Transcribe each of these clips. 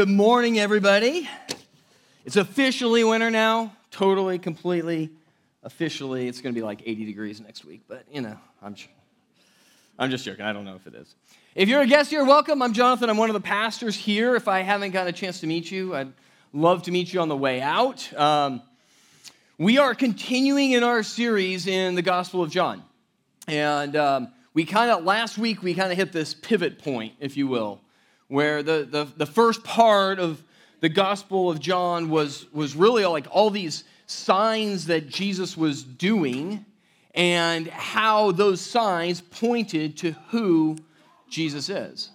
Good morning, everybody. It's officially winter now. Totally, completely, officially. It's going to be like 80 degrees next week, but you know, I'm, I'm just joking. I don't know if it is. If you're a guest here, welcome. I'm Jonathan. I'm one of the pastors here. If I haven't got a chance to meet you, I'd love to meet you on the way out. Um, we are continuing in our series in the Gospel of John. And um, we kind of, last week, we kind of hit this pivot point, if you will where the, the, the first part of the Gospel of John was, was really like all these signs that Jesus was doing and how those signs pointed to who Jesus is.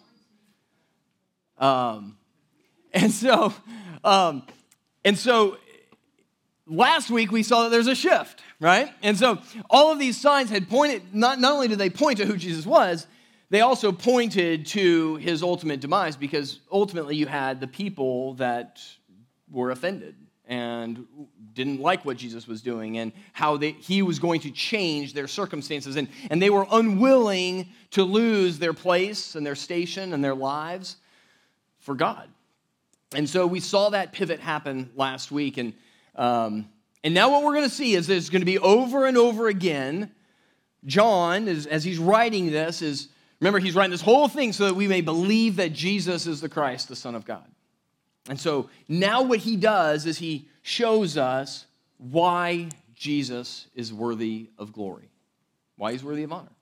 Um, and so, um, and so last week we saw that there's a shift, right? And so all of these signs had pointed, not, not only did they point to who Jesus was, they also pointed to his ultimate demise because ultimately you had the people that were offended and didn't like what Jesus was doing and how they, he was going to change their circumstances. And, and they were unwilling to lose their place and their station and their lives for God. And so we saw that pivot happen last week. And, um, and now what we're going to see is there's going to be over and over again. John, as, as he's writing this, is Remember, he's writing this whole thing so that we may believe that Jesus is the Christ, the Son of God. And so now what he does is he shows us why Jesus is worthy of glory, why he's worthy of honor.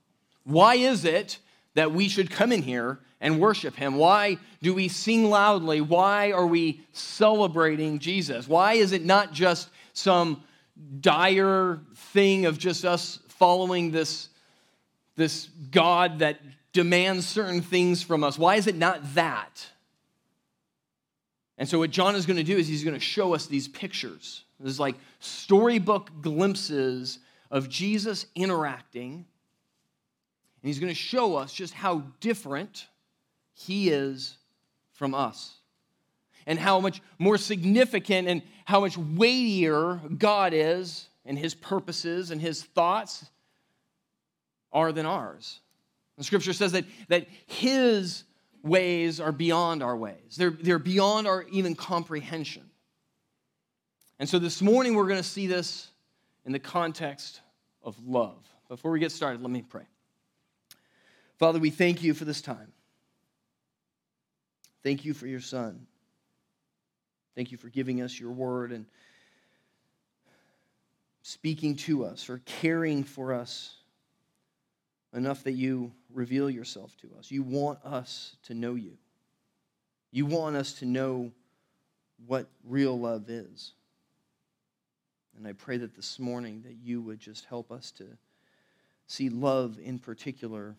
Why is it that we should come in here and worship him? Why do we sing loudly? Why are we celebrating Jesus? Why is it not just some dire thing of just us following this, this God that demands certain things from us. Why is it not that? And so, what John is going to do is he's going to show us these pictures. There's like storybook glimpses of Jesus interacting. And he's going to show us just how different he is from us. And how much more significant and how much weightier God is and his purposes and his thoughts are than ours. The scripture says that, that his ways are beyond our ways, they're, they're beyond our even comprehension. And so this morning we're going to see this in the context of love. Before we get started, let me pray. Father, we thank you for this time. Thank you for your son. Thank you for giving us your word and speaking to us, for caring for us enough that you reveal yourself to us. You want us to know you. You want us to know what real love is. And I pray that this morning that you would just help us to see love in particular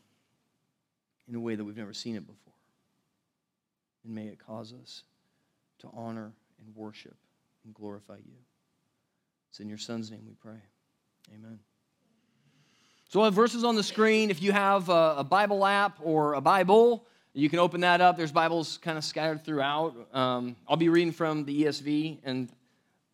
in a way that we've never seen it before. And may it cause us to honor and worship and glorify you. It's in your son's name we pray. Amen. So we'll have verses on the screen. If you have a, a, Bible app or a Bible, you can open that up. There's Bibles kind of scattered throughout. Um, I'll be reading from the ESV, and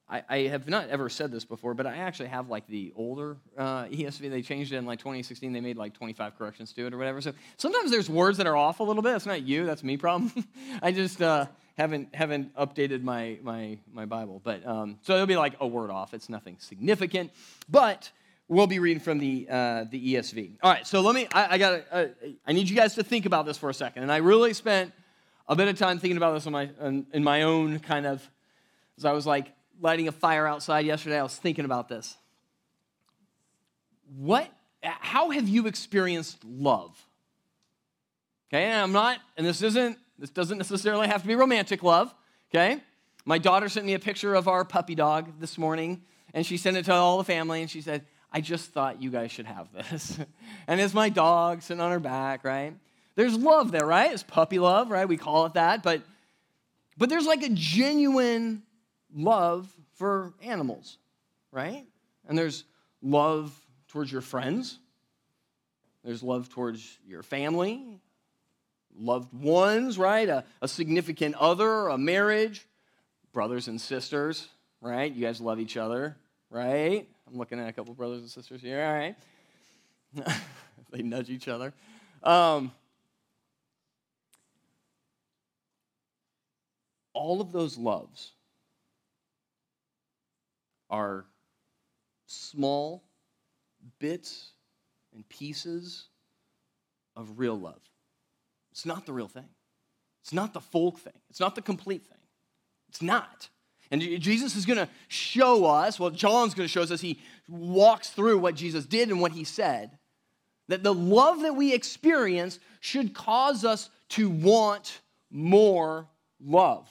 I, I, have not ever said this before, but I actually have like the older uh, ESV. They changed it in like 2016. They made like 25 corrections to it or whatever. So sometimes there's words that are off a little bit. It's not you. That's me problem. I just uh, haven't haven't updated my my my Bible. But um, so it'll be like a word off. It's nothing significant, but We'll be reading from the, uh, the ESV. All right, so let me, I, I got uh, I need you guys to think about this for a second. And I really spent a bit of time thinking about this in my, in, in my own kind of, as I was like lighting a fire outside yesterday, I was thinking about this. What, how have you experienced love? Okay, and I'm not, and this isn't, this doesn't necessarily have to be romantic love, okay? My daughter sent me a picture of our puppy dog this morning, and she sent it to all the family, and she said, I just thought you guys should have this. and it's my dog sitting on her back, right? There's love there, right? It's puppy love, right? We call it that. But, but there's like a genuine love for animals, right? And there's love towards your friends, there's love towards your family, loved ones, right? A, a significant other, a marriage, brothers and sisters, right? You guys love each other, right? I'm looking at a couple brothers and sisters here. All right. they nudge each other. Um, all of those loves are small bits and pieces of real love. It's not the real thing. It's not the full thing. It's not the complete thing. It's not. And Jesus is going to show us, well, John's going to show us as he walks through what Jesus did and what he said, that the love that we experience should cause us to want more love.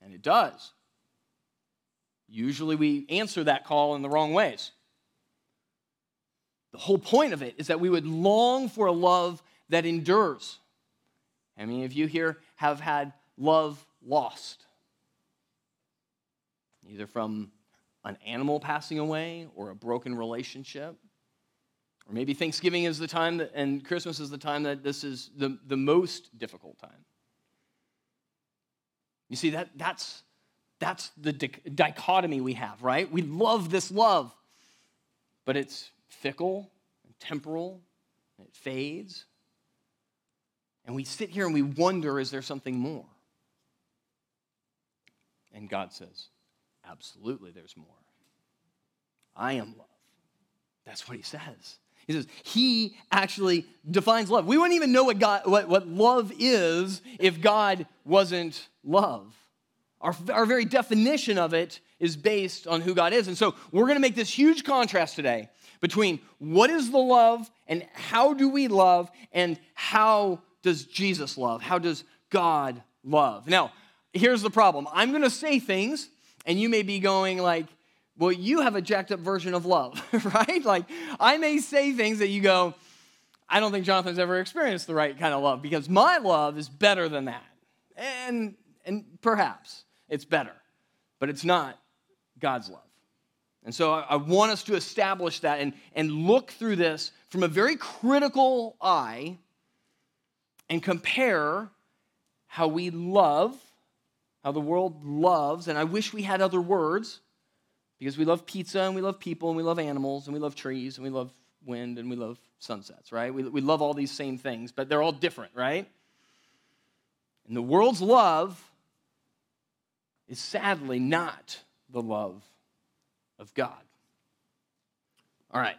And it does. Usually we answer that call in the wrong ways. The whole point of it is that we would long for a love that endures. How many of you here have had love lost? Either from an animal passing away or a broken relationship. Or maybe Thanksgiving is the time that, and Christmas is the time that this is the, the most difficult time. You see, that, that's, that's the dichotomy we have, right? We love this love, but it's fickle and temporal, and it fades. And we sit here and we wonder is there something more? And God says, absolutely, there's more. I am love. That's what he says. He says, He actually defines love. We wouldn't even know what, God, what, what love is if God wasn't love. Our, our very definition of it is based on who God is. And so we're going to make this huge contrast today between what is the love and how do we love and how does Jesus love? How does God love? Now, here's the problem I'm going to say things, and you may be going like, well, you have a jacked up version of love, right? Like, I may say things that you go, I don't think Jonathan's ever experienced the right kind of love because my love is better than that. And, and perhaps it's better, but it's not God's love. And so I, I want us to establish that and, and look through this from a very critical eye and compare how we love, how the world loves, and I wish we had other words because we love pizza and we love people and we love animals and we love trees and we love wind and we love sunsets, right? We, we love all these same things, but they're all different, right? And the world's love is sadly not the love of God. All right.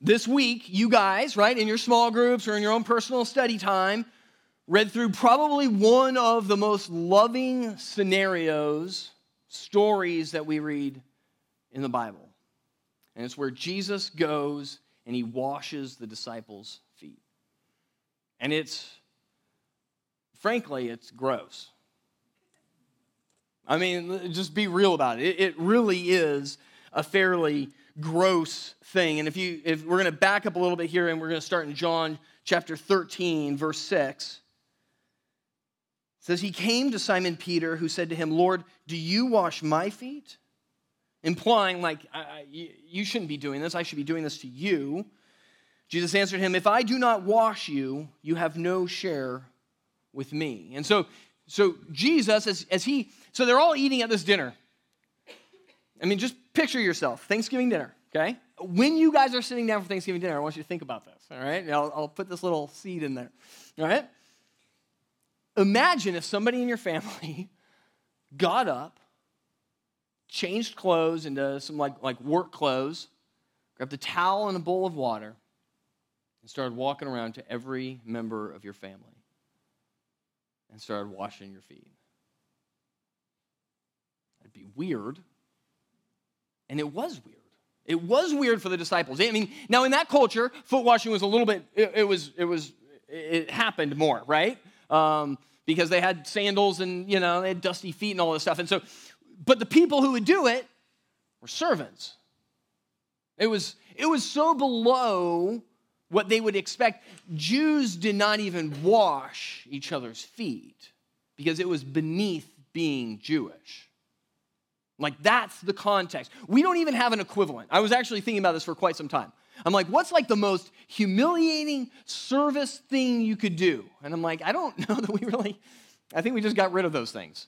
This week, you guys, right, in your small groups or in your own personal study time, read through probably one of the most loving scenarios, stories that we read in the Bible. And it's where Jesus goes and he washes the disciples' feet. And it's, frankly, it's gross. I mean, just be real about it. It, really is a fairly gross thing. And if you if we're going to back up a little bit here and we're going to start in John chapter 13 verse 6 it says he came to Simon Peter who said to him, "Lord, do you wash my feet?" Implying like I, I, you shouldn't be doing this. I should be doing this to you. Jesus answered him, "If I do not wash you, you have no share with me." And so so Jesus as, as he so they're all eating at this dinner. I mean, just picture yourself, Thanksgiving dinner, okay? When you guys are sitting down for Thanksgiving dinner, I want you to think about this, all right? I'll, I'll put this little seed in there, all right? Imagine if somebody in your family got up, changed clothes into some like, like work clothes, grabbed a towel and a bowl of water, and started walking around to every member of your family and started washing your feet. That'd be weird. And it was weird. It was weird for the disciples. I mean, now in that culture, foot washing was a little bit, it, it was, it was, it happened more, right? Um, because they had sandals and, you know, they had dusty feet and all this stuff. And so, but the people who would do it were servants. It was, it was so below what they would expect. Jews did not even wash each other's feet because it was beneath being Jewish. Like, that's the context. We don't even have an equivalent. I was actually thinking about this for quite some time. I'm like, what's like the most humiliating service thing you could do? And I'm like, I don't know that we really, I think we just got rid of those things.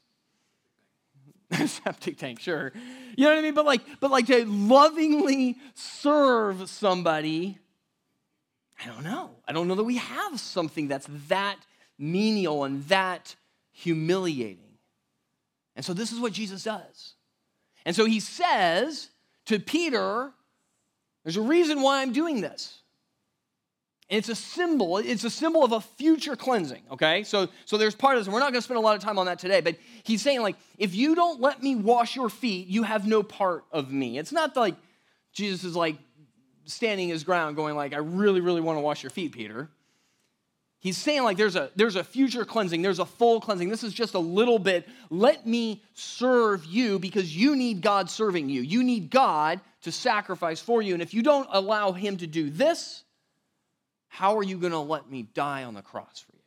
Septic tank, sure. You know what I mean? But like, but like to lovingly serve somebody, I don't know. I don't know that we have something that's that menial and that humiliating. And so this is what Jesus does. And so he says to Peter, There's a reason why I'm doing this. And it's a symbol, it's a symbol of a future cleansing, okay? So, so there's part of this, we're not gonna spend a lot of time on that today, but he's saying, like, if you don't let me wash your feet, you have no part of me. It's not like Jesus is like standing his ground, going like, I really, really wanna wash your feet, Peter. He's saying like there's a there's a future cleansing, there's a full cleansing. This is just a little bit. Let me serve you because you need God serving you. You need God to sacrifice for you. And if you don't allow him to do this, how are you going to let me die on the cross for you?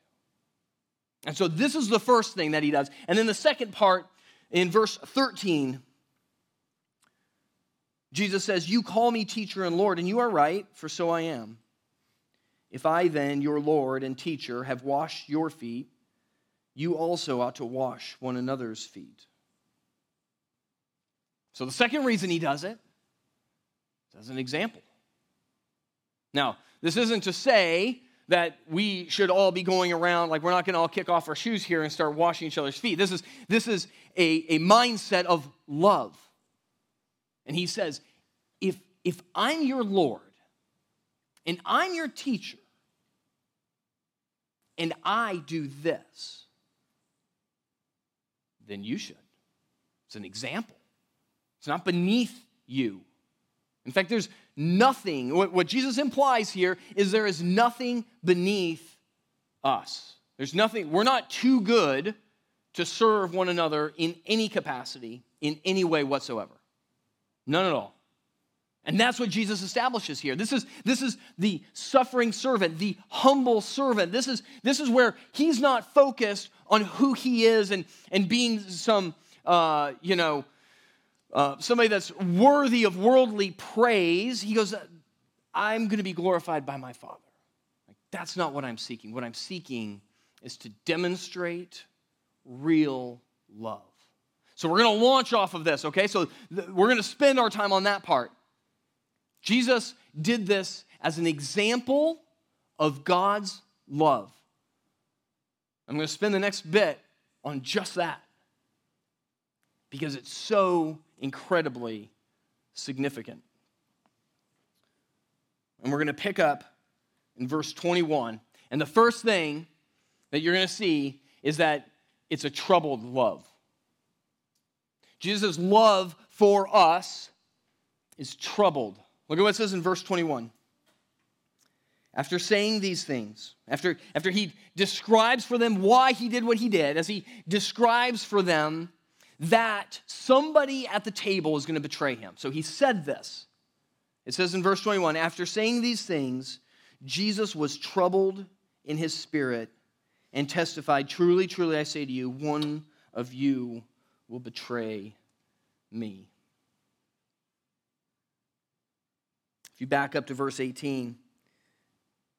And so this is the first thing that he does. And then the second part in verse 13, Jesus says, You call me teacher and Lord, and you are right, for so I am. If I then, your Lord and teacher, have washed your feet, you also ought to wash one another's feet. So the second reason he does it is as an example. Now, this isn't to say that we should all be going around like we're not going to all kick off our shoes here and start washing each other's feet. This is, this is a, a mindset of love. And he says, if, if I'm your Lord and I'm your teacher and I do this, then you should. It's an example. It's not beneath you. In fact, there's nothing, what, Jesus implies here is there is nothing beneath us. There's nothing, we're not too good to serve one another in any capacity, in any way whatsoever. None at all. And that's what Jesus establishes here. This is, this is the suffering servant, the humble servant. This is, this is where he's not focused on who he is and, and being some, uh, you know, uh, somebody that's worthy of worldly praise, he goes, I'm going to be glorified by my Father. Like, that's not what I'm seeking. What I'm seeking is to demonstrate real love. So we're going to launch off of this, okay? So th- we're going to spend our time on that part. Jesus did this as an example of God's love. I'm going to spend the next bit on just that because it's so incredibly significant. And we're going to pick up in verse 21. And the first thing that you're going to see is that it's a troubled love. Jesus' love for us is troubled. Look at what it says in verse 21. After saying these things, after, after he describes for them why he did what he did, as he describes for them that somebody at the table is going to betray him. So he said this. It says in verse 21 After saying these things, Jesus was troubled in his spirit and testified, Truly, truly, I say to you, one of you will betray me. If you back up to verse 18,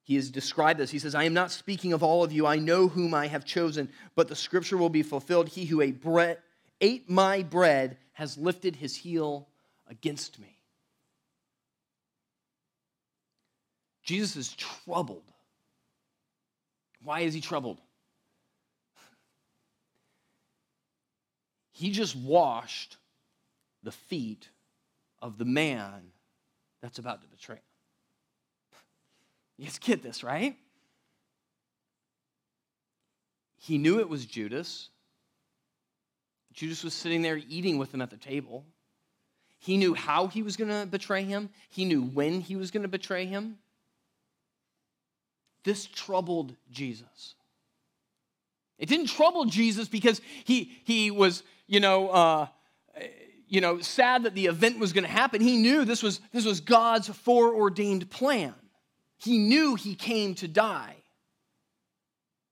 he has described this. He says, I am not speaking of all of you. I know whom I have chosen, but the scripture will be fulfilled. He who ate ate my bread has lifted his heel against me. Jesus is troubled. Why is he troubled? He just washed the feet of the man that's about to betray him. You guys get this, right? He knew it was Judas. Judas was sitting there eating with him at the table. He knew how he was going to betray him, he knew when he was going to betray him. This troubled Jesus. It didn't trouble Jesus because he, he was, you know, uh, you know, sad that the event was going to happen. He knew this was, this was God's foreordained plan. He knew he came to die.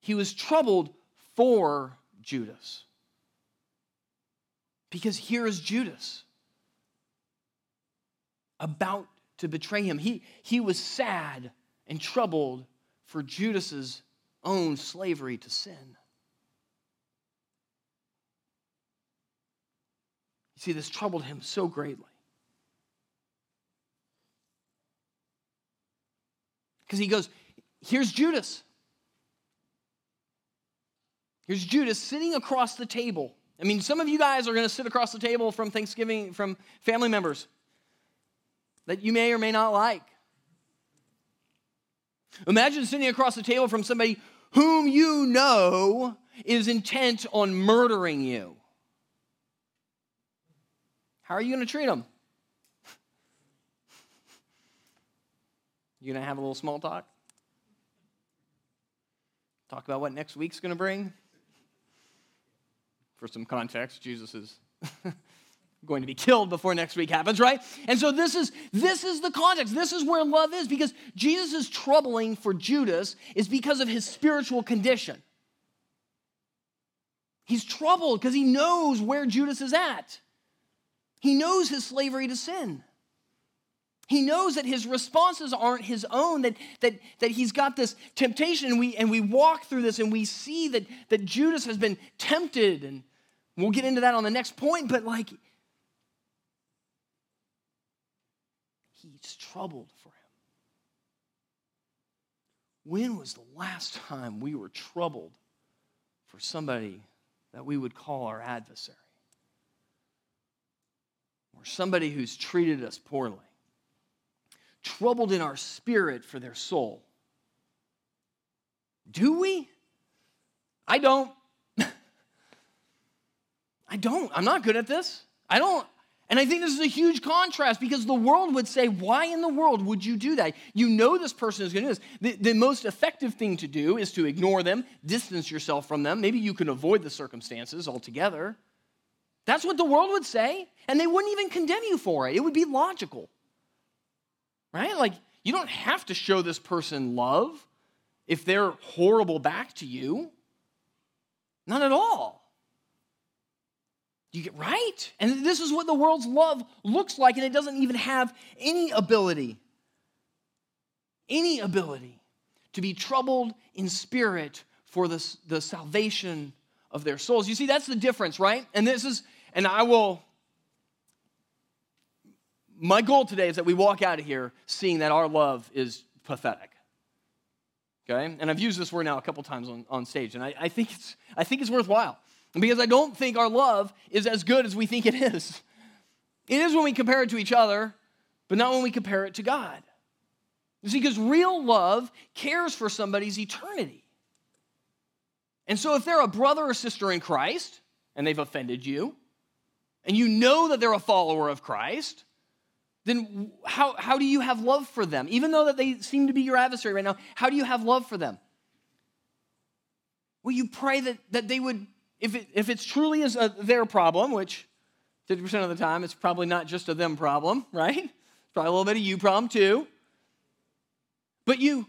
He was troubled for Judas. Because here is Judas about to betray him. He, he was sad and troubled for Judas's own slavery to sin. You see, this troubled him so greatly. Because he goes, here's Judas. Here's Judas sitting across the table I mean, some of you guys are going to sit across the table from Thanksgiving from family members that you may or may not like. Imagine sitting across the table from somebody whom you know is intent on murdering you. How are you going to treat them? You going to have a little small talk? Talk about what next week's going to bring? For some context, Jesus is going to be killed before next week happens, right? And so this is this is the context. This is where love is because Jesus is troubling for Judas is because of his spiritual condition. He's troubled because he knows where Judas is at. He knows his slavery to sin. He knows that his responses aren't his own, that, that, that he's got this temptation, and we, and we walk through this and we see that, that Judas has been tempted, and we'll get into that on the next point, but like, he's troubled for him. When was the last time we were troubled for somebody that we would call our adversary? Or somebody who's treated us poorly? troubled in our spirit for their soul. Do we? I don't. I don't. I'm not good at this. I don't. And I think this is a huge contrast because the world would say, Why in the world would you do that? You know this person is going to do this. The, the, most effective thing to do is to ignore them, distance yourself from them. Maybe you can avoid the circumstances altogether. That's what the world would say. And they wouldn't even condemn you for it, it would be logical right? Like, you don't have to show this person love if they're horrible back to you. Not at all. You get right? And this is what the world's love looks like, and it doesn't even have any ability, any ability to be troubled in spirit for the, the salvation of their souls. You see, that's the difference, right? And this is, and I will my goal today is that we walk out of here seeing that our love is pathetic. Okay? And I've used this word now a couple times on, on stage, and I, I, think it's, I think it's worthwhile because I don't think our love is as good as we think it is. It is when we compare it to each other, but not when we compare it to God. You see, because real love cares for somebody's eternity. And so if they're a brother or sister in Christ and they've offended you, and you know that they're a follower of Christ, then how, how do you have love for them? Even though that they seem to be your adversary right now, how do you have love for them? Well, you pray that, that they would, if, it, if it's truly is a, their problem, which 50% of the time it's probably not just a them problem, right? It's probably a little bit of you problem too. But you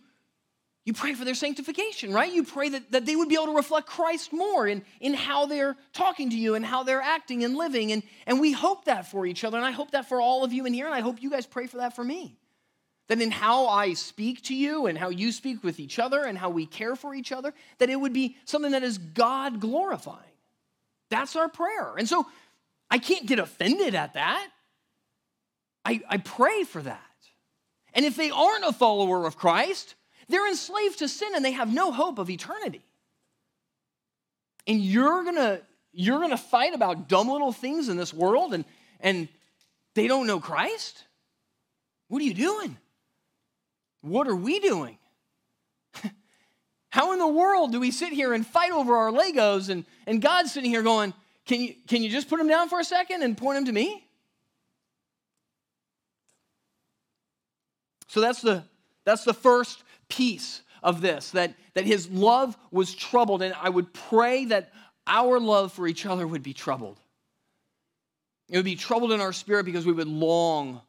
you pray for their sanctification, right? You pray that, that they would be able to reflect Christ more in, in how they're talking to you and how they're acting and living. And, and we hope that for each other. And I hope that for all of you in here. And I hope you guys pray for that for me. That in how I speak to you and how you speak with each other and how we care for each other, that it would be something that is God glorifying. That's our prayer. And so I can't get offended at that. I, I pray for that. And if they aren't a follower of Christ, they're enslaved to sin and they have no hope of eternity. And you're gonna, you're gonna fight about dumb little things in this world and, and they don't know Christ? What are you doing? What are we doing? How in the world do we sit here and fight over our Legos and, and God's sitting here going, can you, can you just put them down for a second and point them to me? So that's the, that's the first piece of this that, that his love was troubled. And I would pray that our love for each other would be troubled. It would be troubled in our spirit because we would long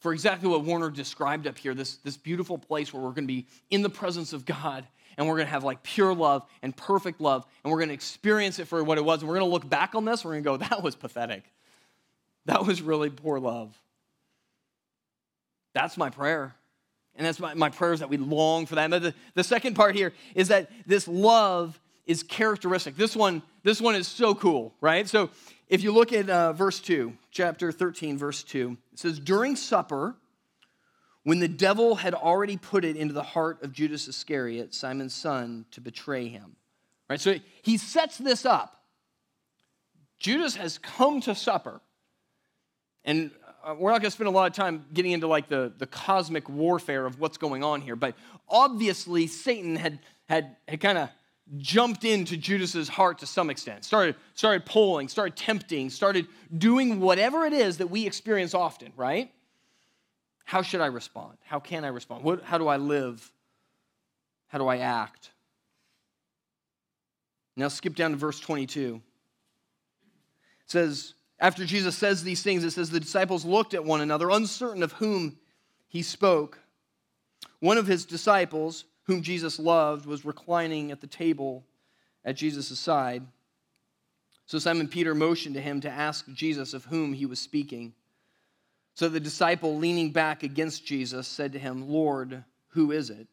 for exactly what Warner described up here this, this beautiful place where we're going to be in the presence of God and we're going to have like pure love and perfect love and we're going to experience it for what it was. And we're going to look back on this, we're going to go, that was pathetic. That was really poor love. That's my prayer. And that's my, my prayer is that we long for that. But the, the second part here is that this love is characteristic. This one, this one is so cool, right? So if you look at uh, verse 2, chapter 13, verse 2, it says, During supper, when the devil had already put it into the heart of Judas Iscariot, Simon's son, to betray him. Right? So he sets this up. Judas has come to supper. And Uh, we're not going to spend a lot of time getting into like the, the cosmic warfare of what's going on here, but obviously Satan had, had, had kind of jumped into Judas's heart to some extent, started, started pulling, started tempting, started doing whatever it is that we experience often, right? How should I respond? How can I respond? What, how do I live? How do I act? Now skip down to verse 22. It says, after Jesus says these things, it says, the disciples looked at one another, uncertain of whom he spoke. One of his disciples, whom Jesus loved, was reclining at the table at Jesus' side. So Simon Peter motioned to him to ask Jesus of whom he was speaking. So the disciple, leaning back against Jesus, said to him, Lord, who is it?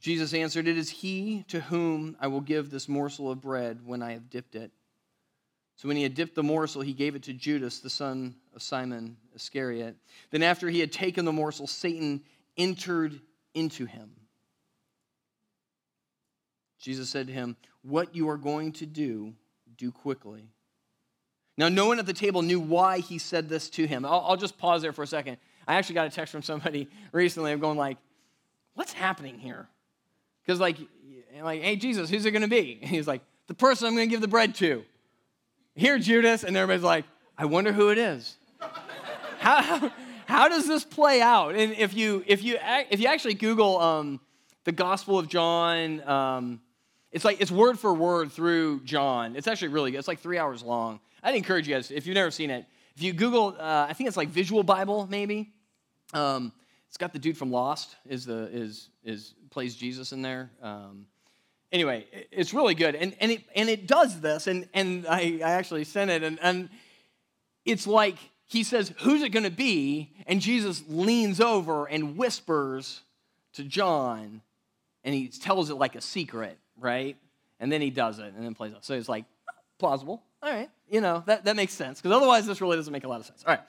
Jesus answered, It is he to whom I will give this morsel of bread when I have dipped it. So when he had dipped the morsel, he gave it to Judas, the son of Simon Iscariot. Then after he had taken the morsel, Satan entered into him. Jesus said to him, What you are going to do, do quickly. Now, no one at the table knew why he said this to him. I'll, I'll just pause there for a second. I actually got a text from somebody recently. I'm going like, what's happening here? Because like, like, hey Jesus, who's it going to be? And he's like, the person I'm going to give the bread to. Here, Judas, and everybody's like, I wonder who it is. how, how, how, does this play out? And if you if you if you actually Google um, the Gospel of John, um, it's like it's word for word through John. It's actually really good. It's like three hours long. I'd encourage you guys, if you've never seen it, if you Google, uh, I think it's like Visual Bible, maybe. Um, it's got the dude from Lost is the is is plays Jesus in there. Um, anyway, it's really good, and and it and it does this, and and I, I actually sent it, and and it's like he says, "Who's it going to be?" And Jesus leans over and whispers to John, and he tells it like a secret, right? And then he does it, and then plays it. So it's like plausible. All right, you know, that, that makes sense, because otherwise this really doesn't make a lot of sense. All right,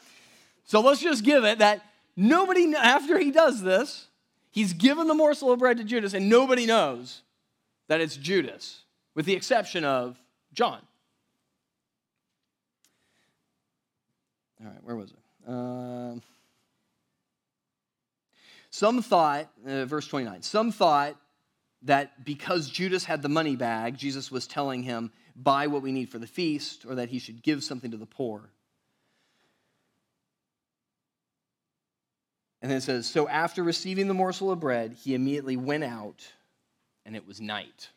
so let's just give it that nobody, after he does this, he's given the morsel of bread to Judas, and nobody knows that it's Judas, with the exception of John. All right, where was it? Um, some thought, uh, verse 29, some thought that because Judas had the money bag, Jesus was telling him, buy what we need for the feast, or that he should give something to the poor. And then it says, So after receiving the morsel of bread, he immediately went out, and it was night.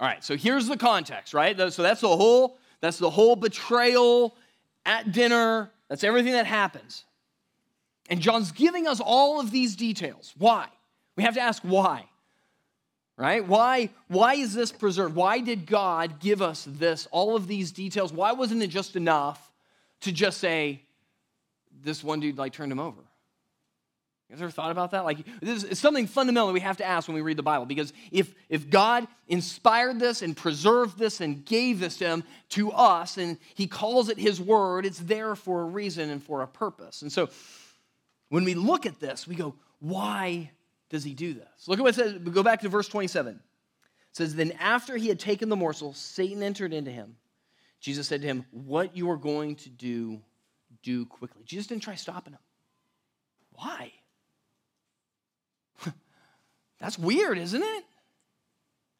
All right, so here's the context, right? So that's the whole, that's the whole betrayal at dinner. That's everything that happens. And John's giving us all of these details. Why? We have to ask why right why why is this preserved why did god give us this all of these details why wasn't it just enough to just say this one dude like turned him over guys ever thought about that like this is something fundamental we have to ask when we read the bible because if if god inspired this and preserved this and gave this to him to us and he calls it his word it's there for a reason and for a purpose and so when we look at this we go why does he do this? Look at what it says. Go back to verse 27. It says, Then after he had taken the morsel, Satan entered into him. Jesus said to him, What you are going to do, do quickly. Jesus didn't try stopping him. Why? That's weird, isn't it?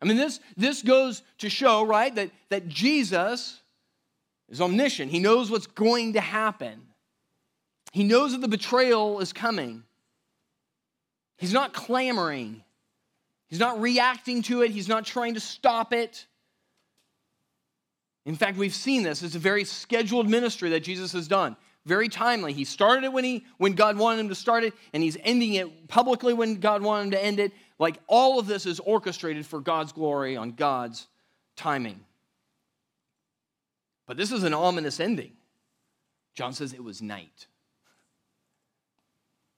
I mean, this, this goes to show, right, that, that Jesus is omniscient. He knows what's going to happen. He knows that the betrayal is coming. He's not clamoring. He's not reacting to it. He's not trying to stop it. In fact, we've seen this. It's a very scheduled ministry that Jesus has done. Very timely. He started it when, he, when God wanted him to start it, and he's ending it publicly when God wanted him to end it. Like all of this is orchestrated for God's glory on God's timing. But this is an ominous ending. John says it was night.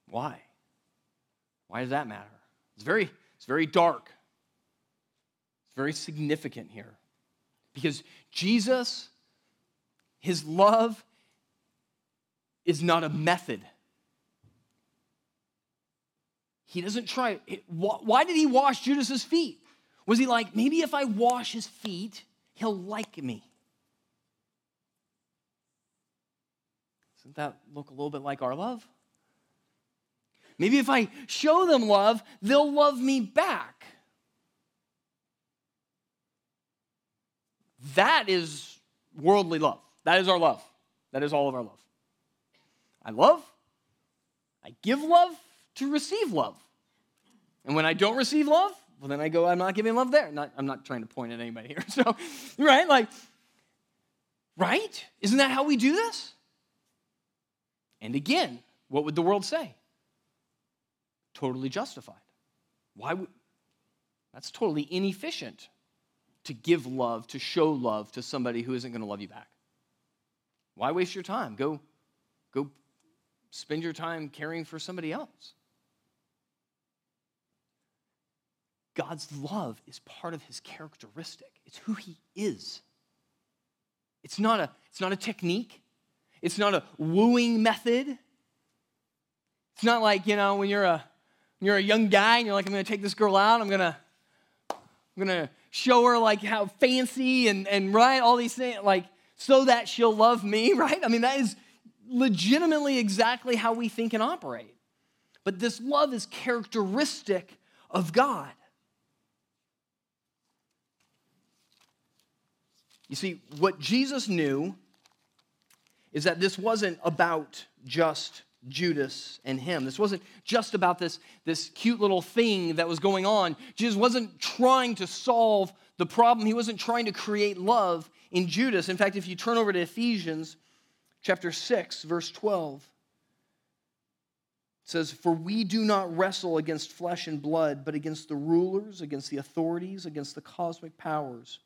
Why? Why does that matter? It's very, it's very dark. It's very significant here. Because Jesus, his love is not a method. He doesn't try. Why did he wash Judas's feet? Was he like, maybe if I wash his feet, he'll like me? Doesn't that look a little bit like our love? Maybe if I show them love, they'll love me back. That is worldly love. That is our love. That is all of our love. I love, I give love, to receive love. And when I don't receive love, well, then I go, I'm not giving love there. Not, I'm not trying to point at anybody here. So, right? Like, right? Isn't that how we do this? And again, what would the world say? Totally justified. Why would that's totally inefficient to give love, to show love to somebody who isn't going to love you back. Why waste your time? Go, go spend your time caring for somebody else. God's love is part of his characteristic. It's who he is. It's not a, it's not a technique. It's not a wooing method. It's not like, you know, when you're a when you're a young guy and you're like, I'm gonna take this girl out, I'm gonna I'm gonna show her like how fancy and, and right, all these things, like so that she'll love me, right? I mean, that is legitimately exactly how we think and operate. But this love is characteristic of God. You see, what Jesus knew is that this wasn't about just Judas and him. This wasn't just about this, this cute little thing that was going on. Jesus wasn't trying to solve the problem, he wasn't trying to create love in Judas. In fact, if you turn over to Ephesians chapter 6, verse 12, it says, For we do not wrestle against flesh and blood, but against the rulers, against the authorities, against the cosmic powers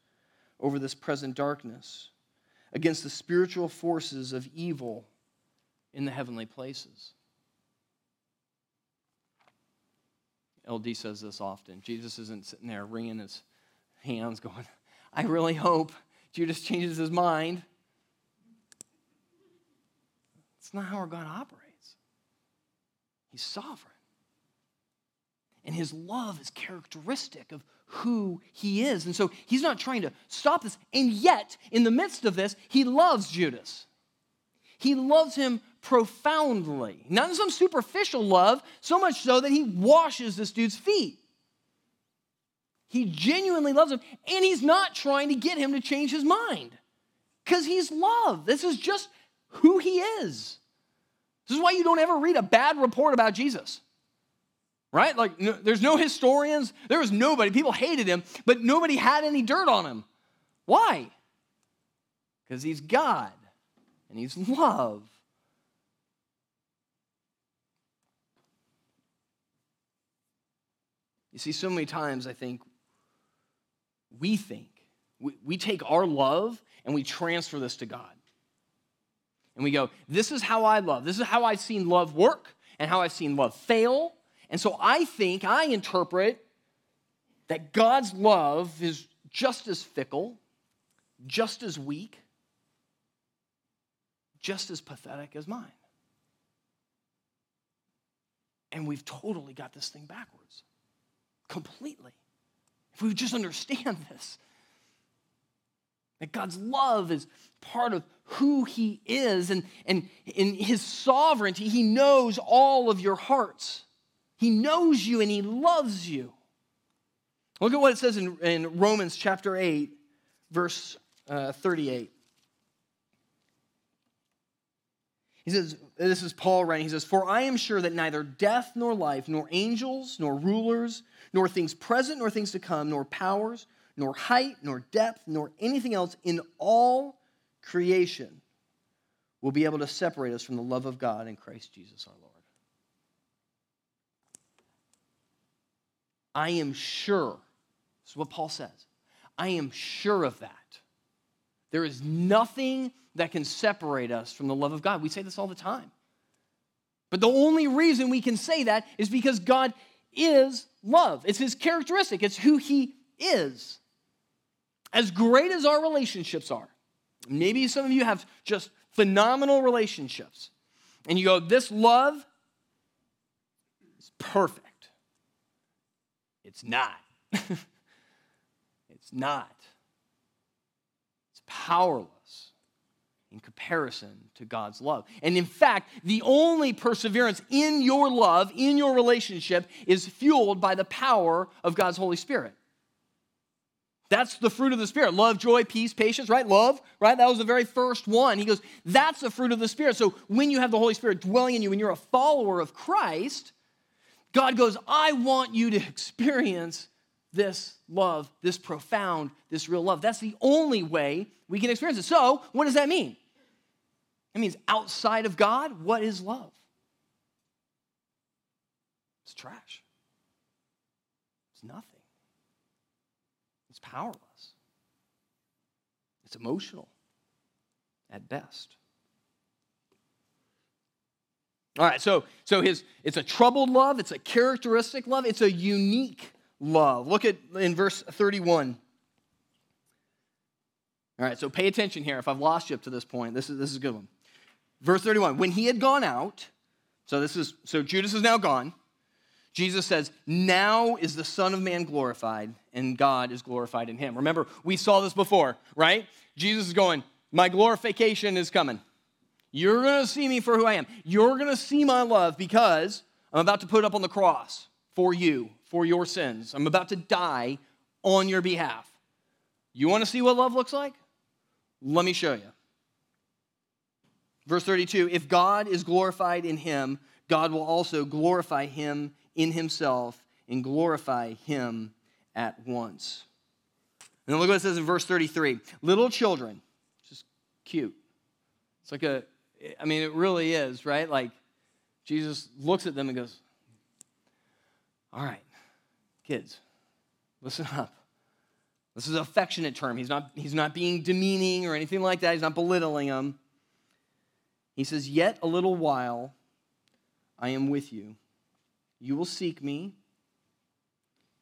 over this present darkness, against the spiritual forces of evil in the heavenly places. LD says this often. Jesus isn't sitting there wringing his hands, going, I really hope Judas changes his mind. It's not how our God operates. He's sovereign. And his love is characteristic of who he is. And so he's not trying to stop this. And yet, in the midst of this, he loves Judas. He loves him profoundly. Not in some superficial love, so much so that he washes this dude's feet. He genuinely loves him, and he's not trying to get him to change his mind because he's love. This is just who he is. This is why you don't ever read a bad report about Jesus. Right? Like, no, there's no historians. There was nobody. People hated him, but nobody had any dirt on him. Why? Because he's God and he's love. You see, so many times I think we think, we, we take our love and we transfer this to God. And we go, this is how I love. This is how I've seen love work and how I've seen love fail. And so I think, I interpret that God's love is just as fickle, just as weak, just as pathetic as mine. And we've totally got this thing backwards completely. If we just understand this, that God's love is part of who He is, and, and in His sovereignty, He knows all of your hearts. He knows you and He loves you. Look at what it says in, in Romans chapter 8, verse uh, 38. He says, this is Paul writing, he says, For I am sure that neither death nor life, nor angels, nor rulers, nor things present, nor things to come, nor powers, nor height, nor depth, nor anything else in all creation will be able to separate us from the love of God in Christ Jesus our Lord. I am sure, this is what Paul says, I am sure of that. There is nothing that can separate us from the love of God. We say this all the time. But the only reason we can say that is because God is love. It's his characteristic, it's who he is. As great as our relationships are, maybe some of you have just phenomenal relationships, and you go, This love is perfect. It's not. it's not. It's powerless. in comparison to God's love. And in fact, the only perseverance in your love, in your relationship, is fueled by the power of God's Holy Spirit. That's the fruit of the Spirit love, joy, peace, patience, right? Love, right? That was the very first one. He goes, that's the fruit of the Spirit. So when you have the Holy Spirit dwelling in you and you're a follower of Christ, God goes, I want you to experience this love, this profound, this real love. That's the only way we can experience it. So, what does that mean? It means outside of God, what is love? It's trash. It's nothing. It's powerless. It's emotional at best. All right, so so his it's a troubled love, it's a characteristic love, it's a unique love. Look at in verse 31. All right, so pay attention here. If I've lost you up to this point, this is this is a good one. Verse 31. When he had gone out, so this is so Judas is now gone. Jesus says, Now is the Son of Man glorified, and God is glorified in him. Remember, we saw this before, right? Jesus is going, My glorification is coming. You're going to see me for who I am. You're going to see my love because I'm about to put up on the cross for you, for your sins. I'm about to die on your behalf. You want to see what love looks like? Let me show you. Verse 32 If God is glorified in him, God will also glorify him in himself and glorify him at once. And then look what it says in verse 33 Little children, just cute. It's like a, I mean, it really is, right? Like Jesus looks at them and goes, All right, kids, listen up. This is an affectionate term. He's not, he's not being demeaning or anything like that. He's not belittling them. He says, Yet a little while I am with you. You will seek me.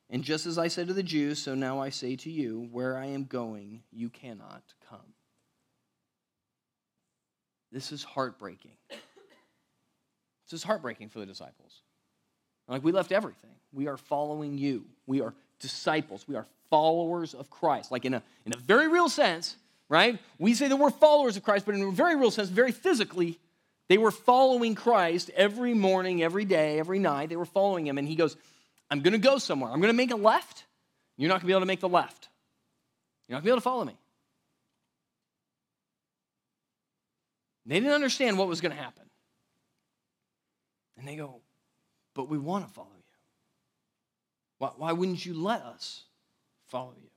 And just as I said to the Jews, so now I say to you, where I am going, you cannot come. This is heartbreaking. This is heartbreaking for the disciples. Like, we left everything. We are following you. We are disciples. We are followers of Christ. Like, in a, in a very real sense, right? We say that we're followers of Christ, but in a very real sense, very physically, they were following Christ every morning, every day, every night. They were following him. And he goes, I'm going to go somewhere. I'm going to make a left. You're not going to be able to make the left. You're not going to be able to follow me. They didn't understand what was going to happen. And they go, But we want to follow you. Why, why wouldn't you let us follow you?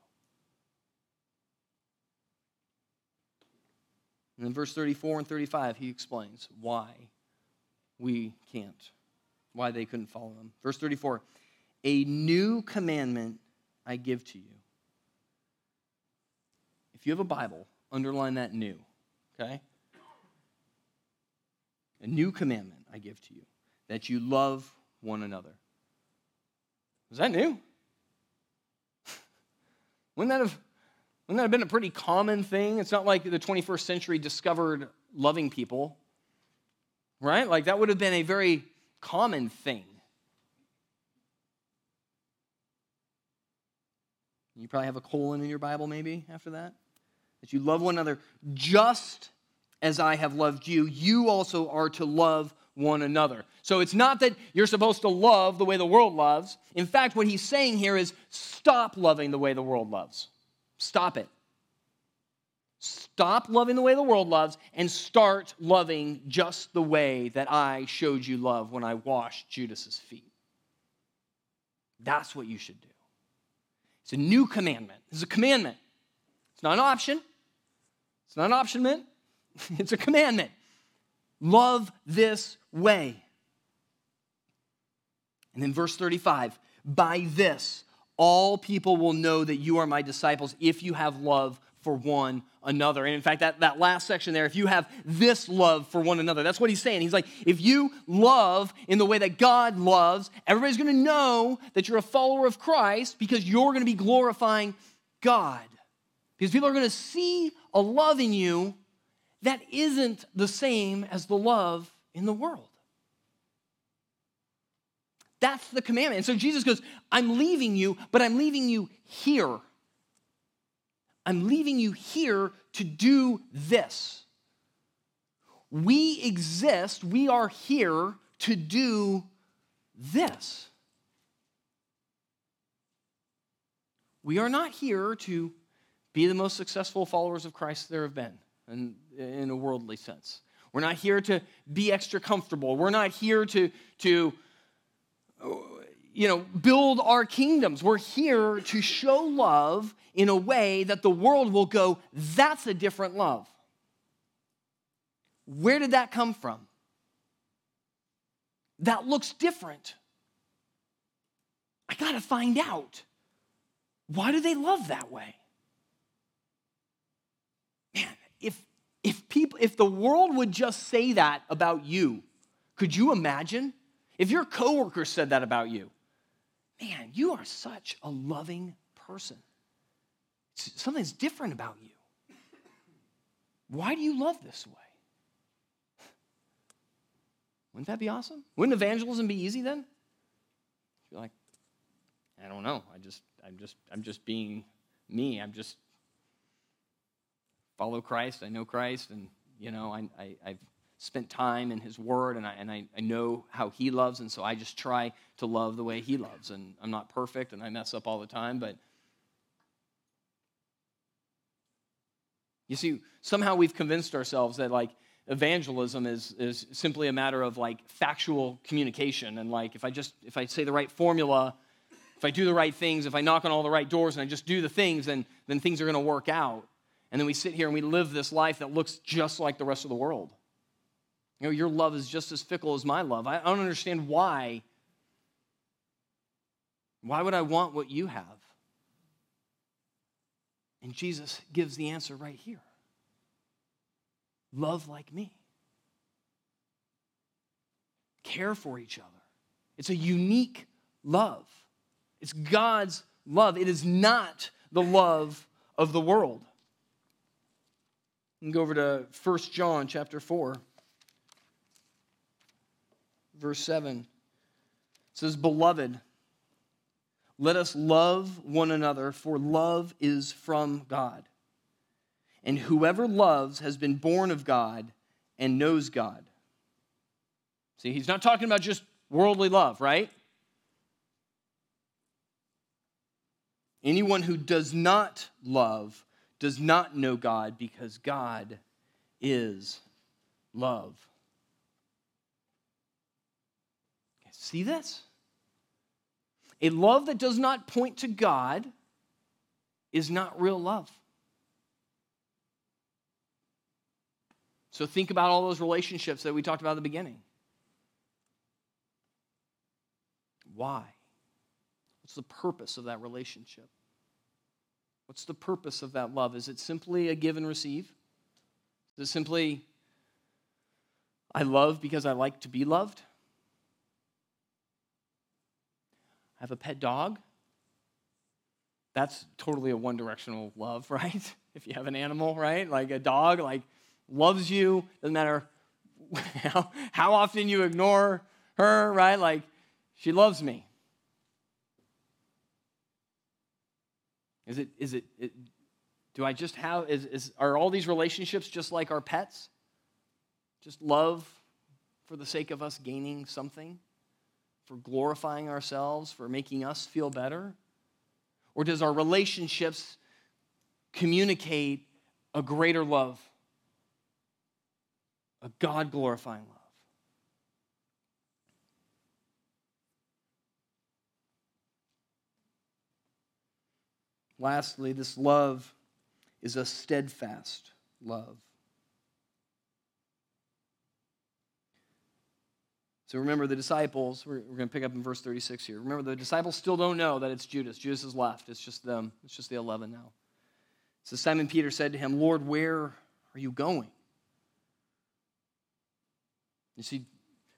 And in verse 34 and 35, he explains why we can't, why they couldn't follow him. Verse 34 A new commandment I give to you. If you have a Bible, underline that new, okay? A new commandment I give to you that you love one another. Is that new? Wouldn't that have wouldn't that have been a pretty common thing? It's not like the 21st century discovered loving people, right? Like that would have been a very common thing. You probably have a colon in your Bible, maybe, after that. That you love one another just as I have loved you. You also are to love one another. So it's not that you're supposed to love the way the world loves. In fact, what he's saying here is stop loving the way the world loves. Stop it. Stop loving the way the world loves and start loving just the way that I showed you love when I washed Judas's feet. That's what you should do. It's a new commandment. It's a commandment. It's not an option. It's not an option, man. It's a commandment. Love this way. And then verse 35 by this, all people will know that you are my disciples if you have love for one another. And in fact, that, that last section there, if you have this love for one another, that's what he's saying. He's like, if you love in the way that God loves, everybody's going to know that you're a follower of Christ because you're going to be glorifying God. Because people are going to see a love in you that isn't the same as the love in the world. That's the commandment. And so Jesus goes, I'm leaving you, but I'm leaving you here. I'm leaving you here to do this. we exist, we are here to do this. We are not here to be the most successful followers of Christ there have been in, in a worldly sense. We're not here to be extra comfortable. We're not here to, to you know, build our kingdoms. We're here to show love in a way that the world will go, that's a different love. Where did that come from? That looks different. I got to find out. Why do they love that way? Man, if if people if the world would just say that about you, could you imagine? If your coworker said that about you, man, you are such a loving person. Something's different about you. Why do you love this way? Wouldn't that be awesome? Wouldn't evangelism be easy then? You're like, I don't know. I just, I'm just, I'm just being me. I'm just follow Christ. I know Christ, and you know, I, I, I've spent time in His Word, and I and I, I know how He loves, and so I just try to love the way He loves. And I'm not perfect, and I mess up all the time, but you see, somehow we've convinced ourselves that like evangelism is, is simply a matter of like factual communication and like if i just if i say the right formula if i do the right things if i knock on all the right doors and i just do the things then then things are going to work out and then we sit here and we live this life that looks just like the rest of the world you know your love is just as fickle as my love i, don't understand why why would i want what you have and jesus gives the answer right here love like me. Care for each other. It's a unique love. It's God's love. It is not the love of the world. And go over to 1 John chapter 4, verse 7. It says, Beloved, let us love one another, for love is from God. And whoever loves has been born of God and knows God. See, he's not talking about just worldly love, right? Anyone who does not love does not know God because God is love. See this? A love that does not point to God is not real love. So think about all those relationships that we talked about at the beginning. Why? What's the purpose of that relationship? What's the purpose of that love? Is it simply a give and receive? Is it simply, I love because I like to be loved? I have a pet dog. That's totally a one directional love, right? If you have an animal, right? Like a dog, like loves you, doesn't matter how, how often you ignore her, right? Like, she loves me. Is it, is it, it do I just have, is, is, are all these relationships just like our pets? Just love for the sake of us gaining something? For glorifying ourselves? For making us feel better? Or does our relationships communicate a greater love? a God glorifying love. Lastly, this love is a steadfast love. So remember, the disciples, we're, we're going to pick up in verse 36 here. Remember, the disciples still don't know that it's Judas. Judas has left. It's just them, it's just the 11 now. So Simon Peter said to him, Lord, where are you going? You see,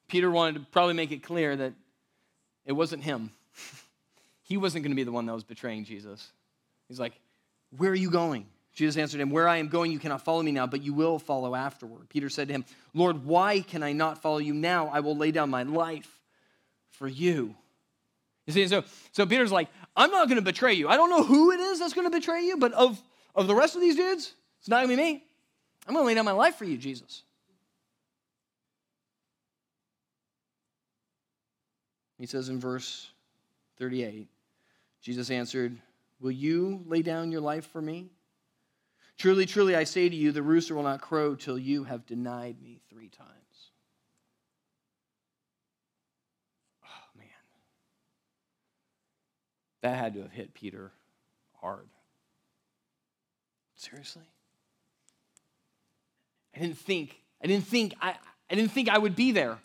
Peter wanted to probably make it clear that it wasn't him. he wasn't going to be the one that was betraying Jesus. He's like, Where are you going? Jesus answered him, Where I am going, you cannot follow me now, but you will follow afterward. Peter said to him, Lord, why can I not follow you now? I will lay down my life for you. You see, so, so Peter's like, I'm not going to betray you. I don't know who it is that's going to betray you, but of, of the rest of these dudes, it's not going to be me. I'm going to lay down my life for you, Jesus. He says in verse 38, Jesus answered, Will you lay down your life for me? Truly, truly, I say to you, the rooster will not crow till you have denied me three times. Oh, man. That had to have hit Peter hard. Seriously? I didn't think, I didn't think, I, I didn't think I would be there.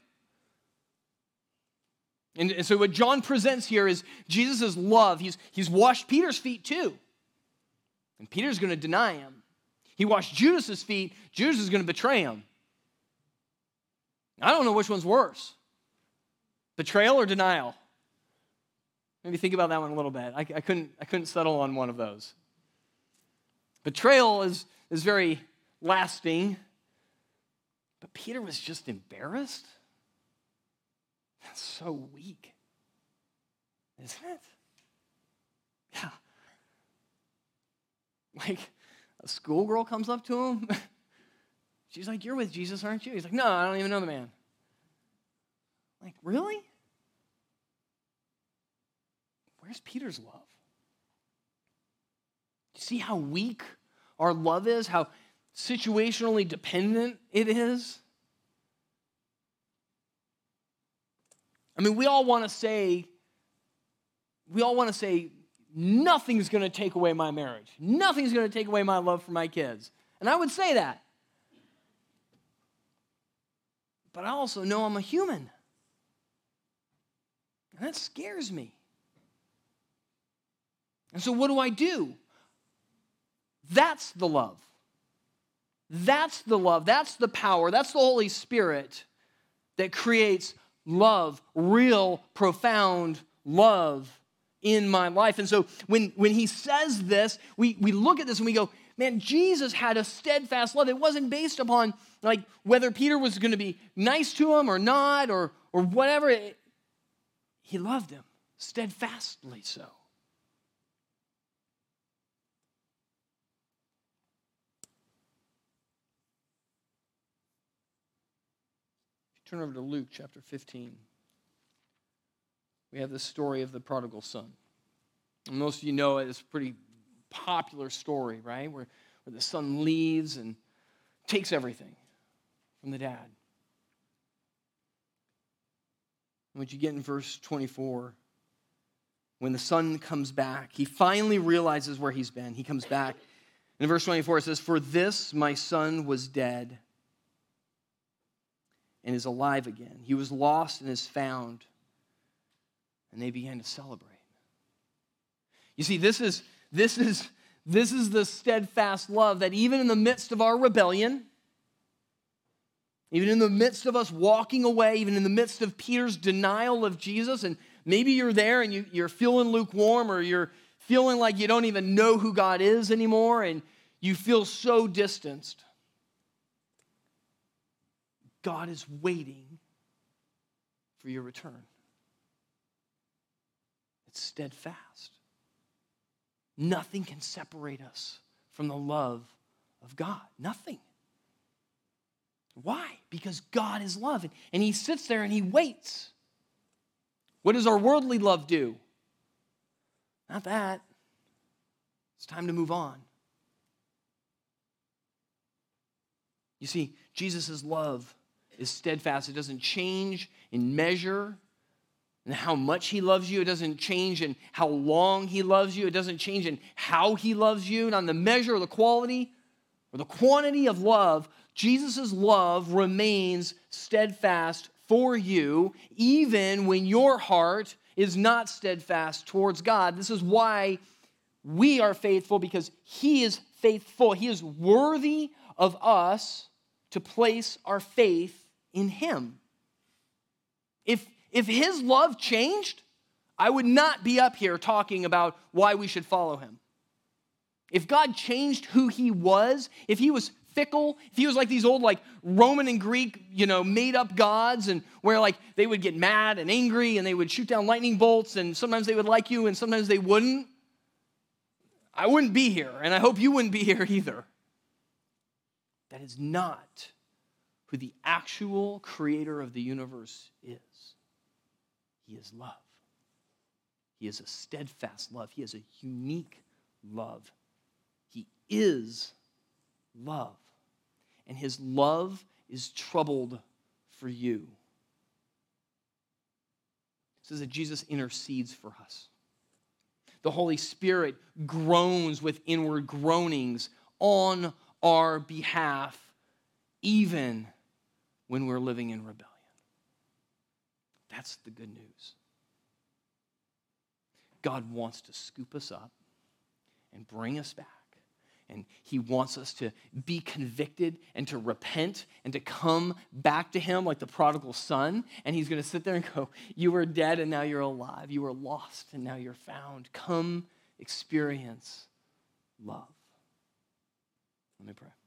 And, and so what John presents here is Jesus' love. He's, he's washed Peter's feet too. And Peter's going to deny him. He washed Judas's feet. Judas is going to betray him. I don't know which one's worse betrayal or denial. Maybe think about that one a little bit. I, I, couldn't, I couldn't settle on one of those. Betrayal is, is very lasting, but Peter was just embarrassed. That's so weak, isn't it? Yeah. Like a schoolgirl comes up to him. She's like, You're with Jesus, aren't you? He's like, No, I don't even know the man. Like, really? Where's Peter's love? You see how weak our love is, how situationally dependent it is? I mean, we all want to say, we all want to say, nothing's going to take away my marriage. Nothing's going to take away my love for my kids. And I would say that. But I also know I'm a human. And that scares me. And so, what do I do? That's the love. That's the love. That's the power. That's the Holy Spirit that creates love, real, profound love in my life. And so when, when he says this, we, we look at this and we go, man, Jesus had a steadfast love. It wasn't based upon like whether Peter was going to be nice to him or not or, or whatever. It, he loved him steadfastly so. Turn over to Luke chapter 15 we have the story of the prodigal son. And most of you know it. It's a pretty popular story, right? Where, where the son leaves and takes everything from the dad. What you get in verse 24, when the son comes back, he finally realizes where he's been. He comes back. And in verse 24, it says, For this my son was dead and is alive again. He was lost and is found and they began to celebrate. You see, this is, this is, this is the steadfast love that even in the midst of our rebellion, even in the midst of us walking away, even in the midst of Peter's denial of Jesus, and maybe you're there and you, you're feeling lukewarm or you're feeling like you don't even know who God is anymore and you feel so distanced. God is waiting for your return. It's steadfast. Nothing can separate us from the love of God. Nothing. Why? Because God is love. And He sits there and He waits. What does our worldly love do? Not that. It's time to move on. You see, Jesus' love is steadfast, it doesn't change in measure, and how much he loves you. It doesn't change in how long he loves you. It doesn't change in how he loves you. and on the measure or the quality or the quantity of love. Jesus' love remains steadfast for you, even when your heart is not steadfast towards God. This is why we are faithful because he is faithful. He is worthy of us to place our faith in him. If if his love changed, I would not be up here talking about why we should follow him. If God changed who he was, if he was fickle, if he was like these old like Roman and Greek, you know, made up gods and where like they would get mad and angry and they would shoot down lightning bolts and sometimes they would like you and sometimes they wouldn't, I wouldn't be here and I hope you wouldn't be here either. That is not who the actual creator of the universe is. He is love. He is a steadfast love. He is a unique love. He is love. And his love is troubled for you. It says that Jesus intercedes for us. The Holy Spirit groans with inward groanings on our behalf, even when we're living in rebellion. That's the good news. God wants to scoop us up and bring us back. And he wants us to be convicted and to repent and to come back to him like the prodigal son. And he's going to sit there and go, You were dead and now you're alive. You were lost and now you're found. Come experience love. Let me pray.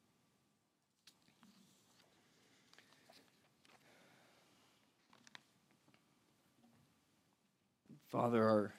Father, our